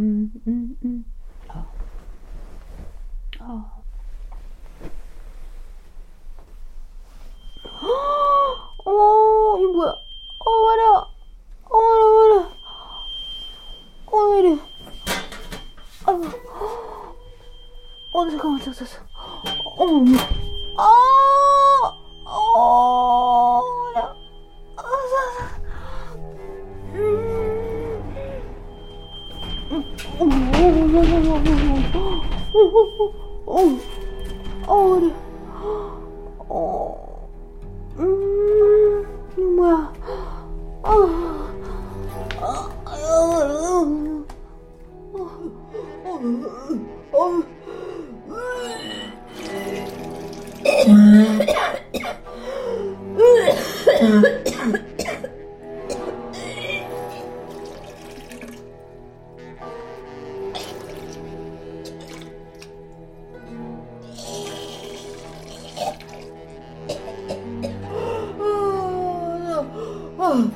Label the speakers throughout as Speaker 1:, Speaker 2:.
Speaker 1: 음, 음, 음, 아, 아. 어머, 이 뭐야? 어, 말이야. 어, 말이야, 말이야. 어, 왜 이래. 아이고. 어, 잠깐만, 잠깐만, 잠깐만. 어머, 어머. 선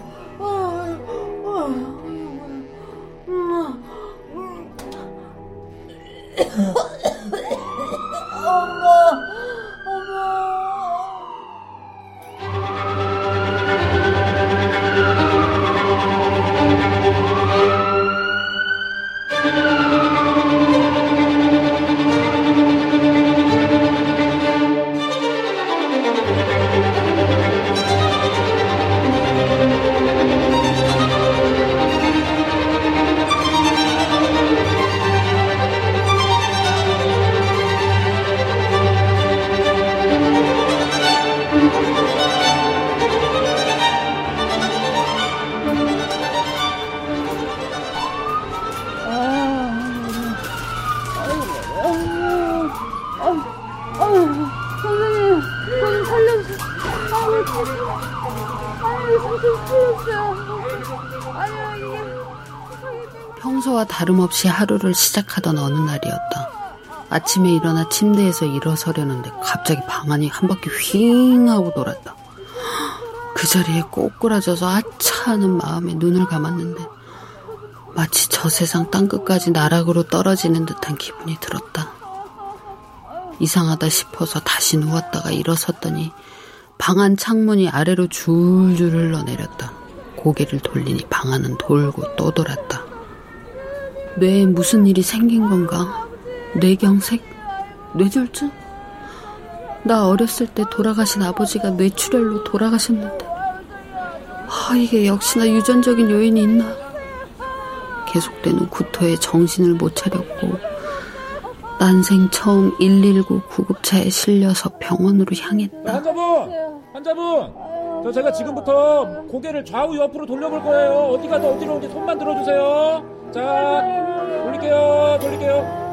Speaker 2: 평소와 다름없이 하루를 시작하던 어느 날이었다. 아침에 일어나 침대에서 일어서려는데 갑자기 방 안이 한 바퀴 휙 하고 돌았다. 그 자리에 꼬꾸라져서 아차 하는 마음에 눈을 감았는데 마치 저 세상 땅 끝까지 나락으로 떨어지는 듯한 기분이 들었다. 이상하다 싶어서 다시 누웠다가 일어섰더니 방안 창문이 아래로 줄줄 흘러내렸다. 고개를 돌리니 방 안은 돌고 또 돌았다. 뇌에 무슨 일이 생긴 건가? 뇌경색? 뇌졸중? 나 어렸을 때 돌아가신 아버지가 뇌출혈로 돌아가셨는데 아 이게 역시나 유전적인 요인이 있나? 계속되는 구토에 정신을 못 차렸고 난생 처음 119 구급차에 실려서 병원으로 향했다.
Speaker 3: 환자분! 환자분! 저 제가 지금부터 고개를 좌우 옆으로 돌려볼 거예요. 어디 가서 어디로 오는지 손만 들어주세요. 자, 돌릴게요. 돌릴게요.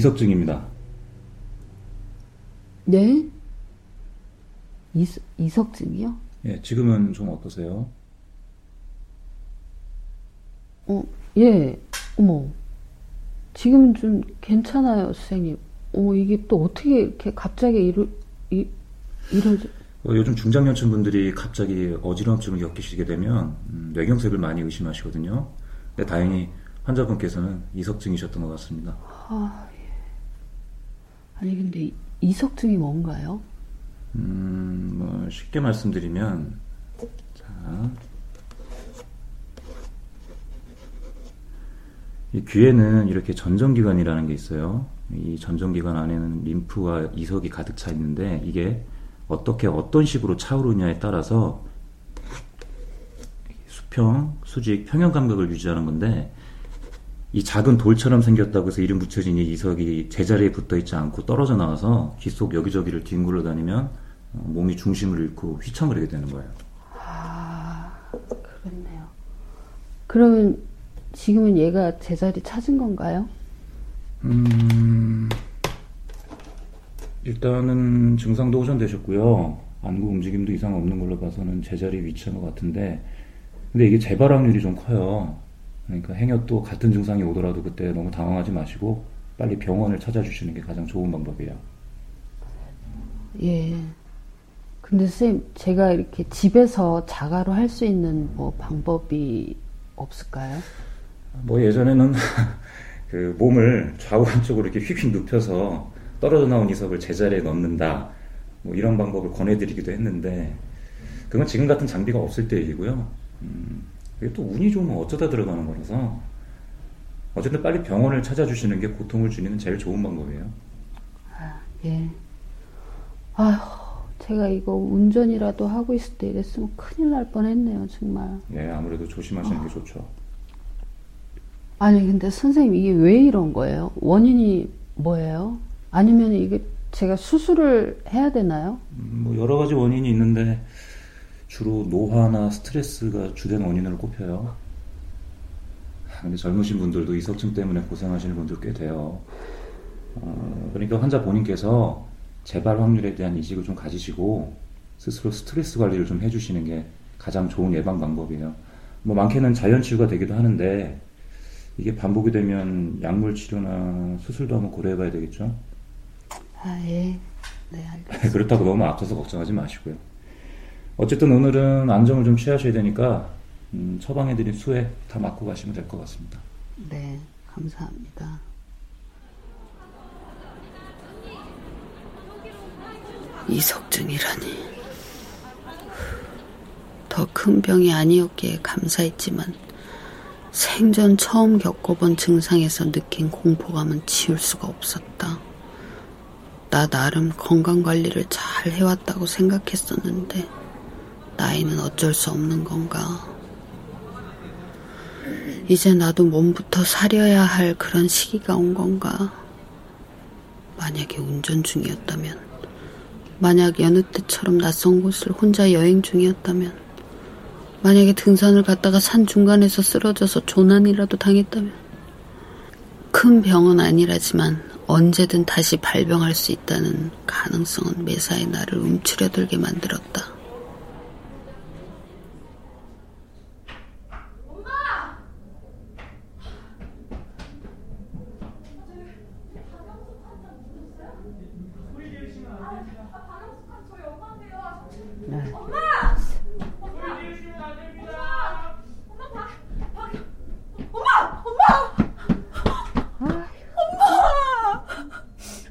Speaker 4: 이석증입니다.
Speaker 2: 네? 이석, 이석증이요?
Speaker 4: 예, 지금은 좀 어떠세요?
Speaker 2: 어, 예. 어머. 지금은 좀 괜찮아요, 선생님. 어, 이게 또 어떻게 이렇게 갑자기 이러, 이, 이러지?
Speaker 4: 어, 요즘 중장년층 분들이 갑자기 어지러움증을 겪으시게 되면 음, 뇌경색을 많이 의심하시거든요. 근데 다행히 환자분께서는 이석증이셨던 것 같습니다.
Speaker 2: 아, 예. 아니, 근데 이- 이석증이 뭔가요?
Speaker 4: 음, 뭐 쉽게 말씀드리면 자, 이 귀에는 이렇게 전정기관이라는 게 있어요. 이 전정기관 안에는 림프와 이석이 가득 차 있는데 이게 어떻게 어떤 식으로 차오르냐에 따라서 수평, 수직, 평형 감각을 유지하는 건데 이 작은 돌처럼 생겼다고 해서 이름 붙여진 이 이석이 제자리에 붙어 있지 않고 떨어져 나와서 귀속 여기저기를 뒹굴러 다니면 어, 몸이 중심을 잃고 휘청을 하게 되는 거예요.
Speaker 2: 아, 그렇네요. 그러면 지금은 얘가 제자리 찾은 건가요?
Speaker 4: 음, 일단은 증상도 호전되셨고요. 안구 움직임도 이상 없는 걸로 봐서는 제자리 위치한 것 같은데, 근데 이게 재발 확률이 좀 커요. 그러니까 행여 또 같은 증상이 오더라도 그때 너무 당황하지 마시고 빨리 병원을 찾아주시는 게 가장 좋은 방법이에요.
Speaker 2: 예. 근데 선생님, 제가 이렇게 집에서 자가로 할 수 있는 뭐 방법이 없을까요?
Speaker 4: 뭐 예전에는 그 몸을 좌우 한쪽으로 이렇게 휙휙 눕혀서 떨어져 나온 이석을 제자리에 넣는다. 뭐 이런 방법을 권해드리기도 했는데 그건 지금 같은 장비가 없을 때 얘기고요. 음, 이게 또 운이 좋으면 어쩌다 들어가는 거라서 어쨌든 빨리 병원을 찾아주시는 게 고통을 줄이는 제일 좋은 방법이에요.
Speaker 2: 예. 아휴, 제가 이거 운전이라도 하고 있을 때 이랬으면 큰일 날 뻔했네요, 정말.
Speaker 4: 예, 아무래도 조심하시는 게 좋죠.
Speaker 2: 아니, 근데 선생님, 이게 왜 이런 거예요? 원인이 뭐예요? 아니면 이게 제가 수술을 해야 되나요?
Speaker 4: 음, 뭐 여러 가지 원인이 있는데 주로 노화나 스트레스가 주된 원인으로 꼽혀요. 아, 근데 젊으신 분들도 이석증 때문에 고생하시는 분들 꽤 돼요. 어, 그러니까 환자 본인께서 재발 확률에 대한 인식을 좀 가지시고 스스로 스트레스 관리를 좀 해주시는 게 가장 좋은 예방 방법이에요. 뭐 많게는 자연 치유가 되기도 하는데 이게 반복이 되면 약물 치료나 수술도 한번 고려해봐야 되겠죠.
Speaker 2: 아, 예. 네, 알겠습니다.
Speaker 4: 그렇다고 너무 앞서서 걱정하지 마시고요. 어쨌든 오늘은 안정을 좀 취하셔야 되니까 음, 처방해드린 수액 다 맞고 가시면 될 것 같습니다.
Speaker 2: 네, 감사합니다. 이석증이라니. 더 큰 병이 아니었기에 감사했지만 생전 처음 겪어본 증상에서 느낀 공포감은 지울 수가 없었다. 나 나름 건강 관리를 잘 해왔다고 생각했었는데 나이는 어쩔 수 없는 건가. 이제 나도 몸부터 사려야 할 그런 시기가 온 건가? 만약에 운전 중이었다면, 만약 여느 때처럼 낯선 곳을 혼자 여행 중이었다면, 만약에 등산을 갔다가 산 중간에서 쓰러져서 조난이라도 당했다면, 큰 병은 아니라지만 언제든 다시 발병할 수 있다는 가능성은 매사에 나를 움츠려들게 만들었다.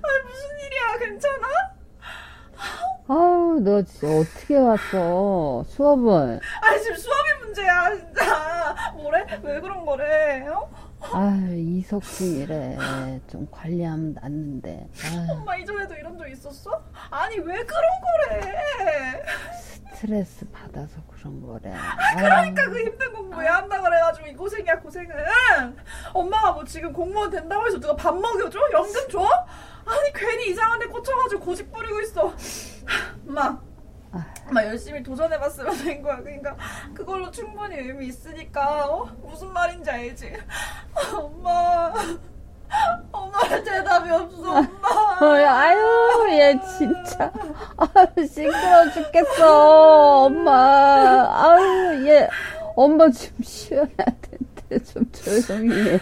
Speaker 1: 아니 무슨 일이야? 괜찮아?
Speaker 2: 진짜 어떻게 왔어? 수업을.
Speaker 1: 아니 지금 수업이 문제야 진짜. 뭐래? 왜 그런 거래? 어?
Speaker 2: 아유, 이석증이래. 좀 관리하면 낫는데. 아유,
Speaker 1: 엄마 이전에도 이런 적 있었어? 아니 왜 그런 거래?
Speaker 2: 스트레스 받아서 그런 거래.
Speaker 1: 그러니까 그 힘든 공부 왜 한다 그래가지고 이 고생이야 고생은. 엄마가 뭐 지금 공무원 된다고 해서 누가 밥 먹여줘? 연금 줘? 아니 괜히 이상한 데 꽂혀가지고 고집 부리고 있어. 엄마. 엄마 열심히 도전해봤으면 된 거야. 그러니까 그걸로 충분히 의미 있으니까 어? 무슨 말인지 알지? 엄마. 엄마 대답이 없어 엄마.
Speaker 2: 아유, 얘 진짜. 아유, 시끄러워 죽겠어. 엄마. 아유, 얘. 엄마 좀 쉬어야 되는데, 좀 조용히 해.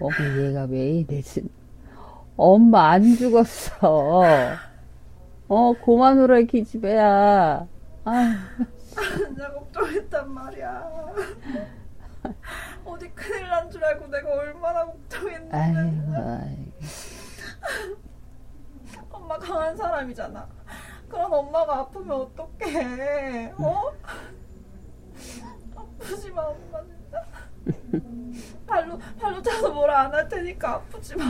Speaker 2: 어머 얘가 왜 이래 진 엄마 안 죽었어 어 고만 울어 기집애야 아
Speaker 1: 진짜 걱정했단 말이야. 어디 큰일 난 줄 알고 내가 얼마나 걱정했는데.
Speaker 2: 아이고 아이고
Speaker 1: 엄마 강한 사람이잖아. 그런 엄마가 아프면 어떡해? 어? 아프지 마, 엄마 진짜. 발로 발로 차서 뭐라 안할 테니까 아프지 마.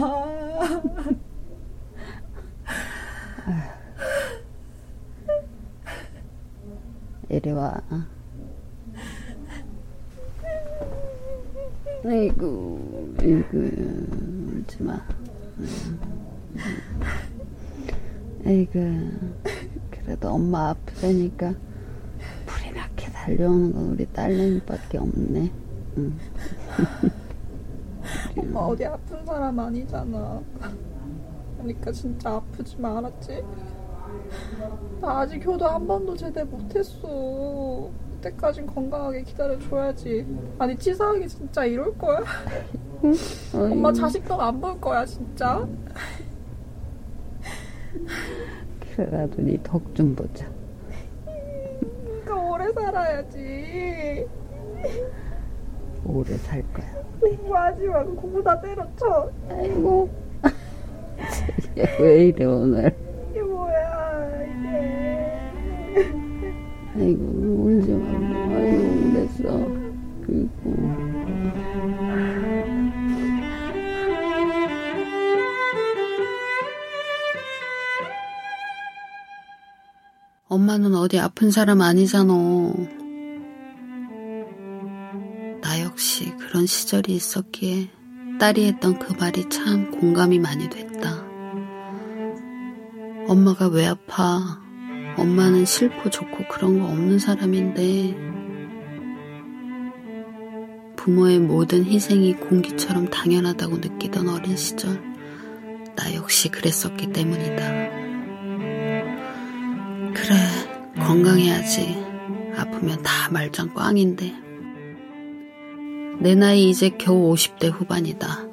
Speaker 2: 이리 와 아이고 아이고 울지 마 아이고 그래도 엄마 아프다니까 불이 나게 달려오는 건 우리 딸내미밖에 없네 응.
Speaker 1: 엄마 어디 아픈 사람 아니잖아. 그러니까 진짜 아프지 마, 알았지? 나 아직 효도 한 번도 제대 못했어. 그때까진 건강하게 기다려줘야지. 아니 치사하게 진짜 이럴 거야? 엄마 자식도 안 볼 거야 진짜?
Speaker 2: 그래라도 네 덕 좀 보자
Speaker 1: 그러니까 오래 살아야지.
Speaker 2: 오래 살 거야
Speaker 1: 공부하지 말고 공부 다 때려쳐.
Speaker 2: 아이고 왜 이래 오늘
Speaker 1: 이게 뭐야 이게.
Speaker 2: 아이고 울지 마 아이고 그랬어 그리고 엄마는 어디 아픈 사람 아니잖아. 시절이 있었기에 딸이 했던 그 말이 참 공감이 많이 됐다. 엄마가 왜 아파? 엄마는 싫고 좋고 그런 거 없는 사람인데 부모의 모든 희생이 공기처럼 당연하다고 느끼던 어린 시절 나 역시 그랬었기 때문이다. 그래 건강해야지 아프면 다 말짱 꽝인데 내 나이 이제 겨우 50대 후반이다.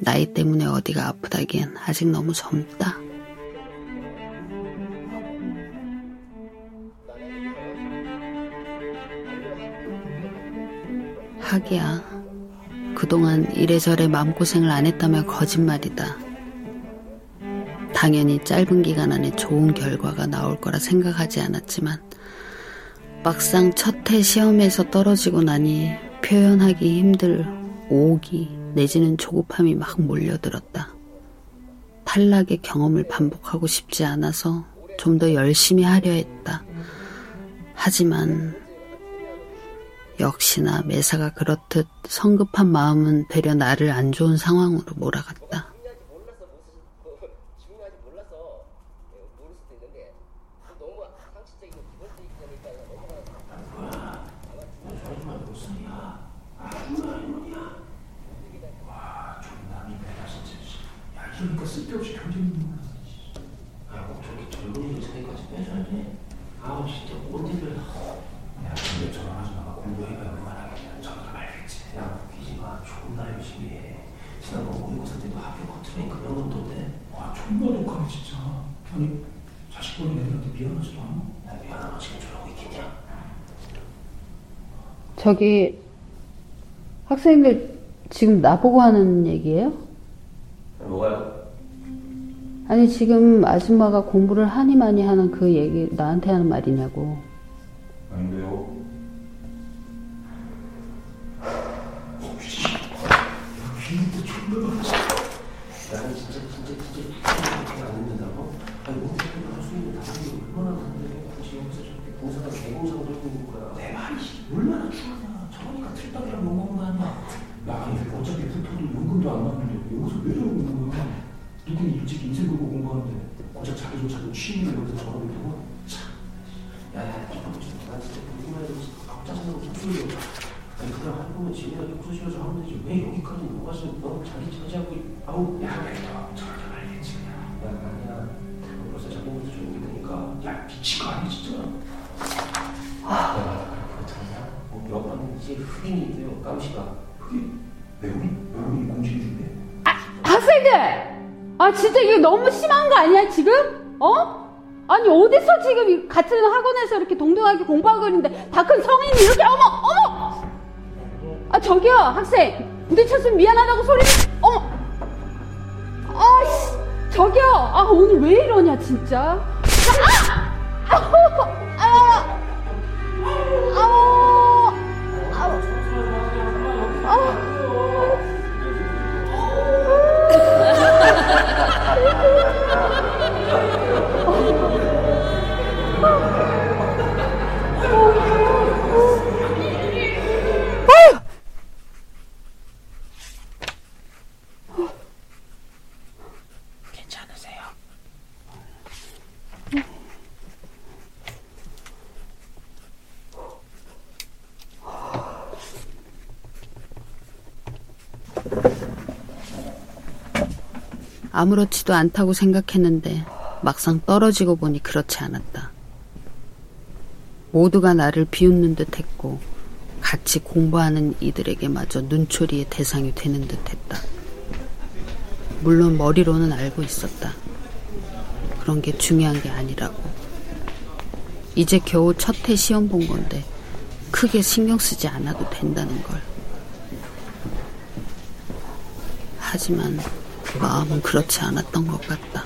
Speaker 2: 나이 때문에 어디가 아프다기엔 아직 너무 젊다. 하기야. 그동안 이래저래 마음고생을 안 했다면 거짓말이다. 당연히 짧은 기간 안에 좋은 결과가 나올 거라 생각하지 않았지만, 막상 첫 해 시험에서 떨어지고 나니 표현하기 힘들 오기 내지는 조급함이 막 몰려들었다. 탈락의 경험을 반복하고 싶지 않아서 좀 더 열심히 하려 했다. 하지만 역시나 매사가 그렇듯 성급한 마음은 되려 나를 안 좋은 상황으로 몰아갔다.
Speaker 5: 중요하지 몰라서 모를 수도 있는데 너무 상식적이고 기본적이기 때문에
Speaker 3: 그러니까 쓸데없이 경쟁
Speaker 5: 야, 꼭 저렇게 젊은이들 사이까지 빼줘야 돼. 아우 진짜 꼰대들.
Speaker 3: 야 근데 저런 하지 마 공부해봐야 그만하겠냐 저런 말겠지
Speaker 5: 야 웃기지 마. 존나 열심히 해. 지난번 모의고사 때도 커트라인 그런 건던데.
Speaker 3: 와 존나 독하네 진짜 아니 자식 보는 애들한테 미안하지도 않아?
Speaker 5: 나 미안하고 지금 저러고 있겠냐?
Speaker 2: 저기 학생들 지금 나보고 하는 얘기예요?
Speaker 5: 뭐가요?
Speaker 2: 아니 지금 아줌마가 공부를 하니 많이 하는 그 얘기 나한테 하는 말이냐고.
Speaker 4: 아닌데요.
Speaker 3: 고작 자기조차도 취미를 여기서 저러고 있고 참
Speaker 5: 야야 좀 진짜 나 진짜 해도 짜증나고 속쓰려. 아니 그냥 한 번은 지네가 욕하시면서 하면 되지 왜 여기까지 와가지고 너 자기 차지하고 아우
Speaker 3: 야 그래도 저렇게 말겠지
Speaker 5: 야 아니야. 벌써 자기부터 조용히 되니까
Speaker 3: 야 미친 거 아니야 진짜
Speaker 5: 야, 그렇다냐? 뭐 여러분 이제 흑인이 있대요. 깜시가.
Speaker 6: 외국인? 외국인 공식 중에?
Speaker 7: 학생들! 아, 진짜 이거 너무 심한 거 아니야, 지금? 어? 아니, 어디서 지금 이 같은 학원에서 이렇게 동등하게 공부하고 있는데 다 큰 성인이 이렇게, 어머, 어머! 아, 저기요, 학생. 부딪혔으면 미안하다고 소리, 어머! 아이씨, 저기요. 아, 오늘 왜 이러냐, 진짜. 아! 아우!
Speaker 2: 아무렇지도 않다고 생각했는데 막상 떨어지고 보니 그렇지 않았다. 모두가 나를 비웃는 듯 했고 같이 공부하는 이들에게마저 눈초리의 대상이 되는 듯 했다. 물론 머리로는 알고 있었다. 그런 게 중요한 게 아니라고. 이제 겨우 첫 해 시험 본 건데 크게 신경 쓰지 않아도 된다는 걸. 하지만 마음은 그렇지 않았던 것 같다.